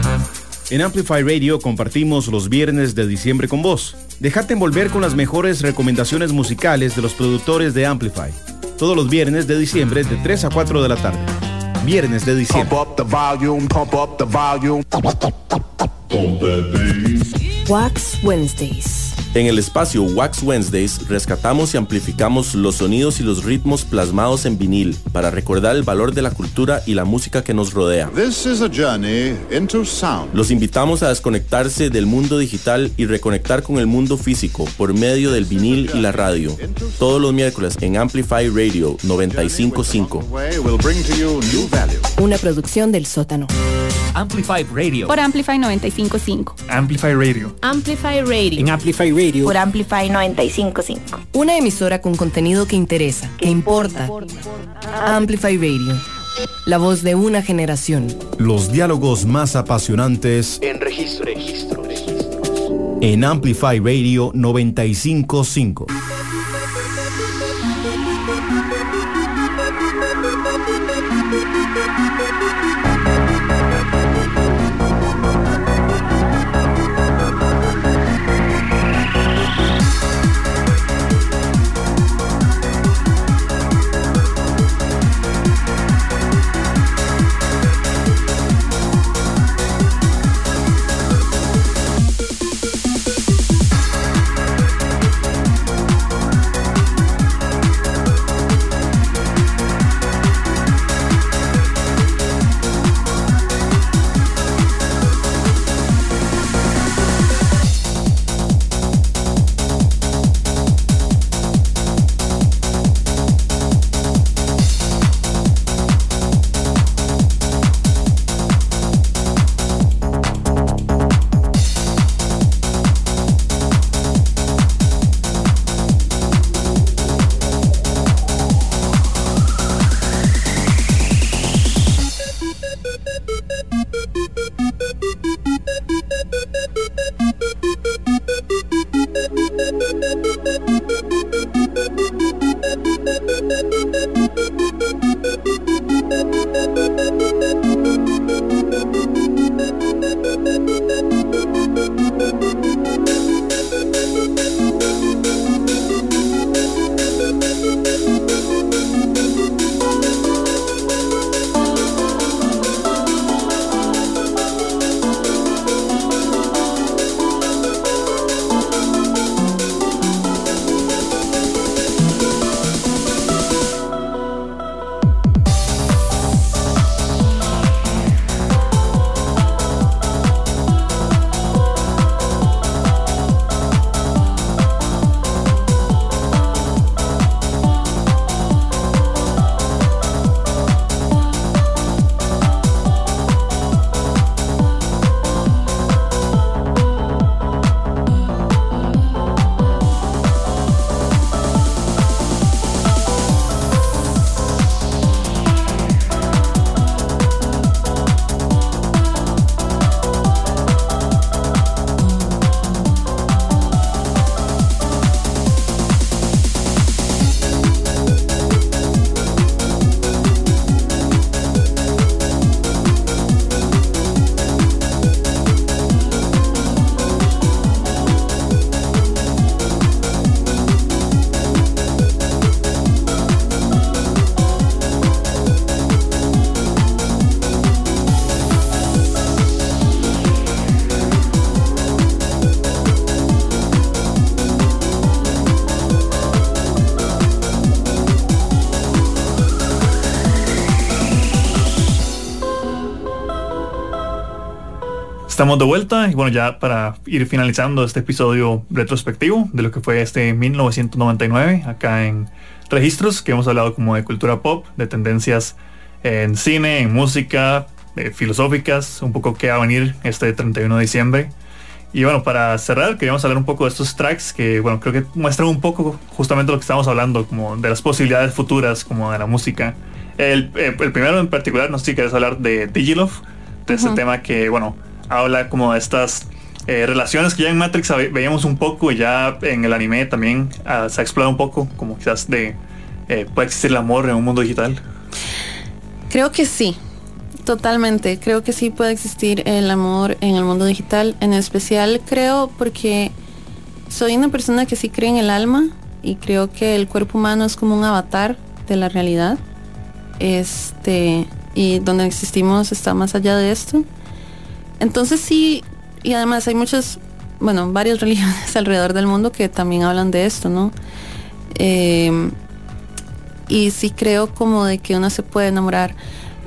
En Amplify Radio compartimos los viernes de diciembre con vos. Déjate envolver con las mejores recomendaciones musicales de los productores de Amplify. Todos los viernes de diciembre de 3 a 4 de la tarde. Viernes de diciembre. Wax Wednesdays. En el espacio Wax Wednesdays rescatamos y amplificamos los sonidos y los ritmos plasmados en vinil para recordar el valor de la cultura y la música que nos rodea. Los invitamos a desconectarse del mundo digital y reconectar con el mundo físico por medio del vinil y la radio. Todos los miércoles en Amplify Radio 955. Una producción del sótano. Amplify Radio. Por Amplify 955. Amplify Radio. Amplify Radio. En Amplify Radio. Por Amplify 955. Una emisora con contenido que interesa, que importa. Amplify Radio. La voz de una generación. Los diálogos más apasionantes En registro, registro, registro. en Amplify Radio 955. Estamos de vuelta y bueno, ya para ir finalizando este episodio retrospectivo de lo que fue este 1999 acá en Registros, que hemos hablado como de cultura pop, de tendencias en cine, en música, eh, filosóficas, un poco qué va a venir este 31 de diciembre. Y bueno, para cerrar, queríamos hablar un poco de estos tracks que, bueno, creo que muestran un poco justamente lo que estamos hablando, como de las posibilidades futuras, como de la música. El, eh, el primero en particular, no sé si quieres hablar de Digilove, de ese tema que, bueno, habla como de estas eh, relaciones que ya en Matrix veíamos un poco y ya en el anime también ah, se ha explorado un poco, como quizás de eh, puede existir el amor en un mundo digital. Creo que sí, totalmente. Creo que sí puede existir el amor en el mundo digital. En especial creo porque soy una persona que sí cree en el alma y creo que el cuerpo humano es como un avatar de la realidad. Este, y donde existimos está más allá de esto. Entonces sí, y además hay muchas, bueno, varias religiones alrededor del mundo que también hablan de esto, ¿no? Em, y sí creo como de que uno se puede enamorar.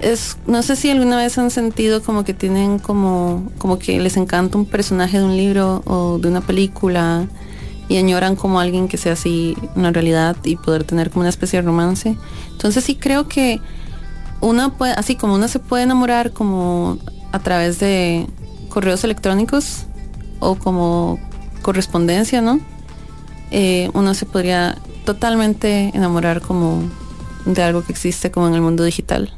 Es, no sé si alguna vez han sentido como que tienen como, como que les encanta un personaje de un libro o de una película y añoran como alguien que sea así una realidad y poder tener como una especie de romance. Entonces sí creo que uno puede, así como uno se puede enamorar como a través de correos electrónicos o como correspondencia, ¿no? Eh, uno se podría totalmente enamorar como de algo que existe como en el mundo digital.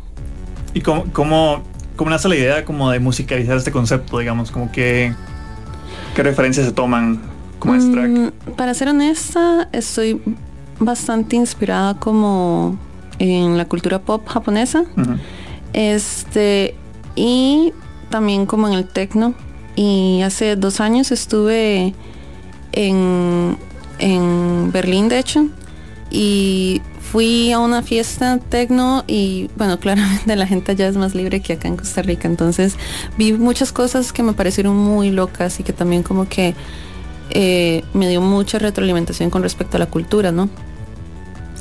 ¿Y cómo, cómo, cómo nace la idea como de musicalizar este concepto, digamos? Como que, ¿Qué referencias se toman como este track? Mm, para ser honesta, estoy bastante inspirada como en la cultura pop japonesa. Este, y también como en el techno. Y hace dos años estuve en, en Berlín, de hecho, y fui a una fiesta techno y bueno, claramente la gente allá es más libre que acá en Costa Rica. Entonces vi muchas cosas que me parecieron muy locas y que también como que eh, me dio mucha retroalimentación con respecto a la cultura, ¿no?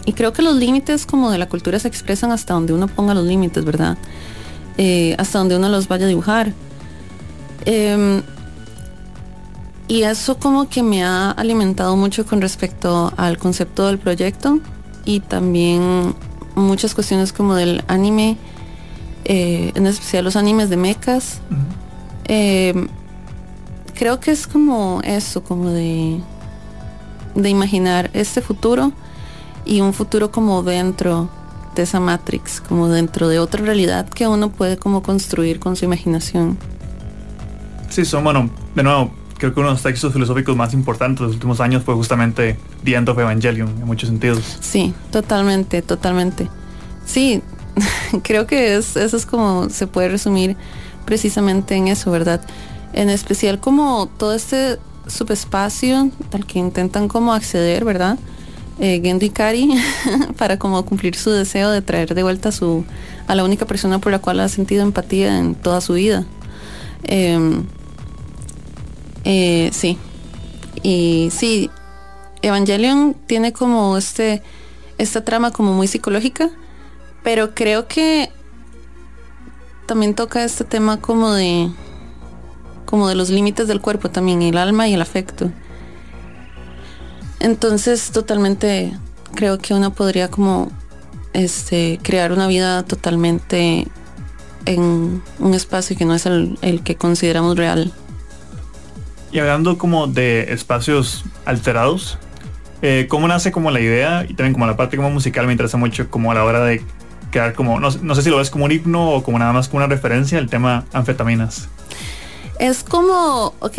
Y creo que los límites como de la cultura se expresan hasta donde uno ponga los límites, ¿verdad? Eh, hasta donde uno los vaya a dibujar. Em, y eso como que me ha alimentado mucho con respecto al concepto del proyecto y también muchas cuestiones como del anime, eh, en especial los animes de mechas. Em, creo que es como eso, como de, de imaginar este futuro y un futuro como dentro de esa Matrix, como dentro de otra realidad que uno puede como construir con su imaginación. Sí, son, bueno, de nuevo, creo que uno de los textos filosóficos más importantes de los últimos años fue justamente The End of Evangelion, en muchos sentidos. Sí, totalmente, totalmente. Sí, creo que es, eso es como se puede resumir precisamente en eso, ¿verdad? En especial como todo este subespacio al que intentan como acceder, ¿verdad? Eh, Gendo Ikari para como cumplir su deseo de traer de vuelta a su a la única persona por la cual ha sentido empatía en toda su vida. Em, eh, sí. Y sí, Evangelion tiene como este esta trama como muy psicológica, pero creo que también toca este tema como de como de los límites del cuerpo también, el alma y el afecto. Entonces, totalmente creo que uno podría como este crear una vida totalmente en un espacio que no es el, que consideramos real. Y hablando como de espacios alterados, eh, ¿cómo nace como la idea y también como la parte como musical me interesa mucho como a la hora de crear como, no, no sé si lo ves como un himno o como nada más como una referencia al tema anfetaminas? Es como, ok,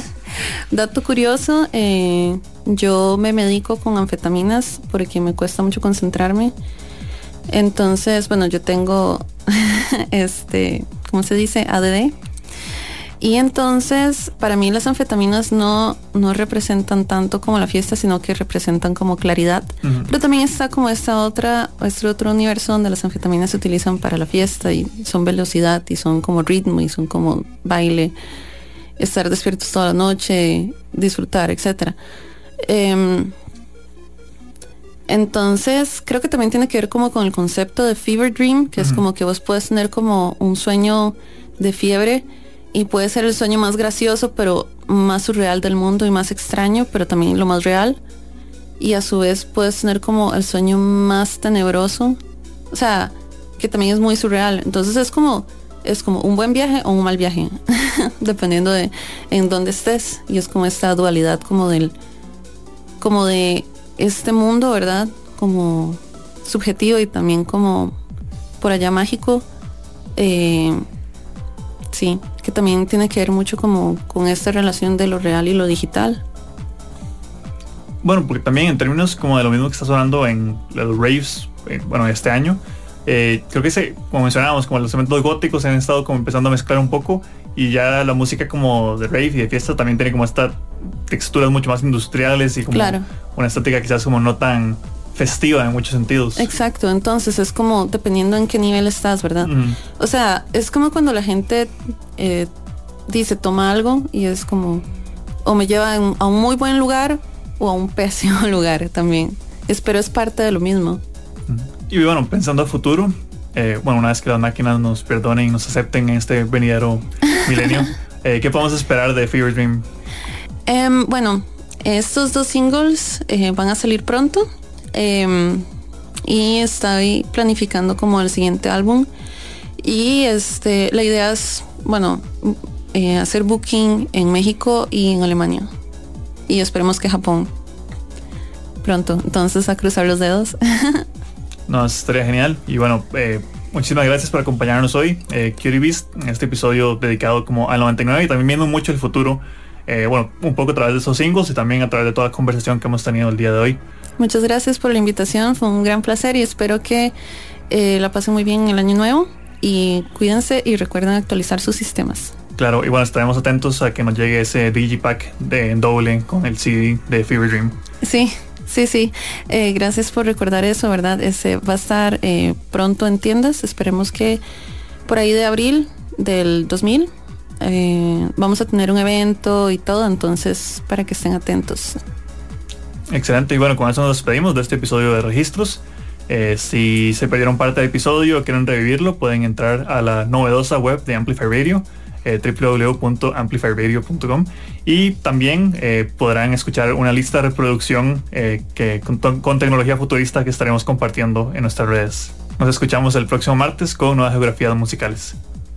dato curioso, eh, yo me medico con anfetaminas porque me cuesta mucho concentrarme. Entonces, bueno, yo tengo este, ¿cómo se dice? ADD. Y entonces, para mí las anfetaminas no, no representan tanto como la fiesta, sino que representan como claridad. Pero también está como esta otra, este otro universo donde las anfetaminas se utilizan para la fiesta y son velocidad y son como ritmo y son como baile, estar despiertos toda la noche, disfrutar, etcétera. Em, entonces, creo que también tiene que ver como con el concepto de fever dream, que es como que vos puedes tener como un sueño de fiebre y puede ser el sueño más gracioso, pero más surreal del mundo y más extraño, pero también lo más real. Y a su vez puedes tener como el sueño más tenebroso, o sea, que también es muy surreal. Entonces es como es como un buen viaje o un mal viaje, dependiendo de en dónde estés. Y es como esta dualidad como del como de este mundo, ¿verdad? Como subjetivo y también como por allá mágico. Eh, sí, que también tiene que ver mucho como con esta relación de lo real y lo digital. Bueno, porque también en términos como de lo mismo que estás hablando en los raves, eh, bueno, este año, eh, creo que se, como mencionábamos, como los elementos góticos se han estado como empezando a mezclar un poco y ya la música como de rave y de fiesta también tiene como esta texturas mucho más industriales y como una estética quizás como no tan festiva en muchos sentidos. Exacto, entonces es como dependiendo en qué nivel estás, ¿verdad? O sea, es como cuando la gente eh, dice toma algo y es como o me lleva a un muy buen lugar o a un pésimo lugar también. Espero es parte de lo mismo. Y bueno, pensando a futuro, eh, bueno, una vez que las máquinas nos perdonen y nos acepten en este venidero milenio, eh, ¿qué podemos esperar de Fever Dream? Em, bueno, estos dos singles eh, van a salir pronto em, y estoy planificando como el siguiente álbum y este la idea es bueno hacer booking en México y en Alemania y esperemos que Japón pronto entonces a cruzar los dedos No, estaría genial. Y bueno, eh, muchísimas gracias por acompañarnos hoy, eh, Cutie Beast, en este episodio dedicado como al 99 y también viendo mucho el futuro. Eh, bueno, un poco a través de esos singles y también a través de toda la conversación que hemos tenido el día de hoy. Muchas gracias por la invitación, fue un gran placer y espero que eh, la pasen muy bien en el año nuevo y cuídense y recuerden actualizar sus sistemas. Claro, y bueno, estaremos atentos a que nos llegue ese Digipack de doble con el CD de Fever Dream. Sí, Sí, sí. Eh, gracias por recordar eso, ¿verdad? Ese va a estar eh, pronto en tiendas. Esperemos que por ahí de abril del 2000 eh, vamos a tener un evento y todo, entonces para que estén atentos. Excelente, y bueno, con eso nos despedimos de este episodio de registros. si se perdieron parte del episodio o quieren revivirlo, pueden entrar a la novedosa web de Amplify Radio eh, y también eh, podrán escuchar una lista de reproducción eh, que, con, tecnología futurista que estaremos compartiendo en nuestras redes. Nos escuchamos el próximo martes con nuevas geografías musicales.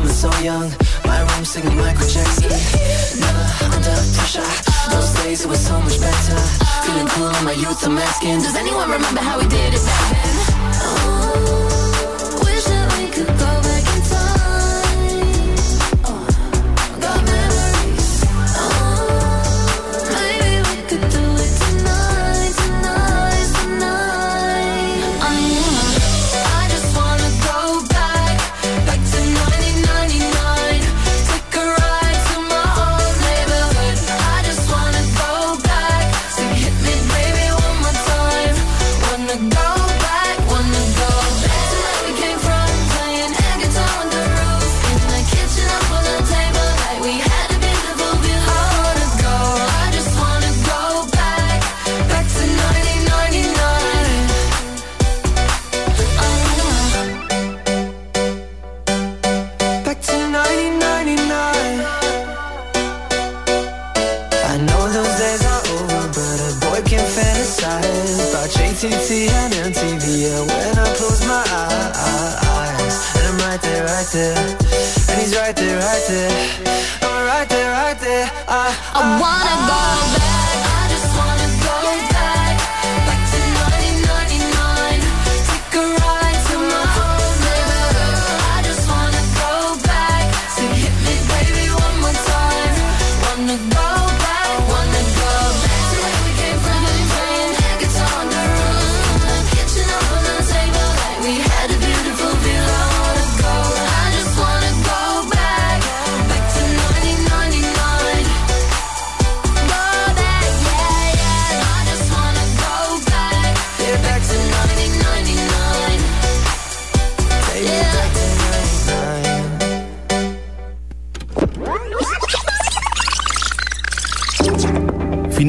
coming so young. My room singing Michael Jackson. Never under pressure. Those days it was so much better. Feeling cool in my youth, I'm asking. Does anyone remember how we did it back then? Oh, wish that we could go back.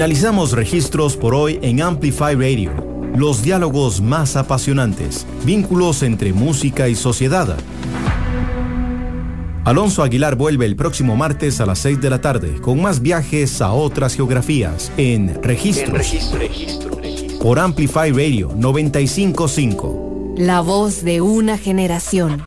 Finalizamos registros por hoy en Amplify Radio. Los diálogos más apasionantes, vínculos entre música y sociedad. Alonso Aguilar vuelve el próximo martes a las 6 de la tarde con más viajes a otras geografías en Registros. Registro, registro, registro. Por Amplify Radio 955. La voz de una generación.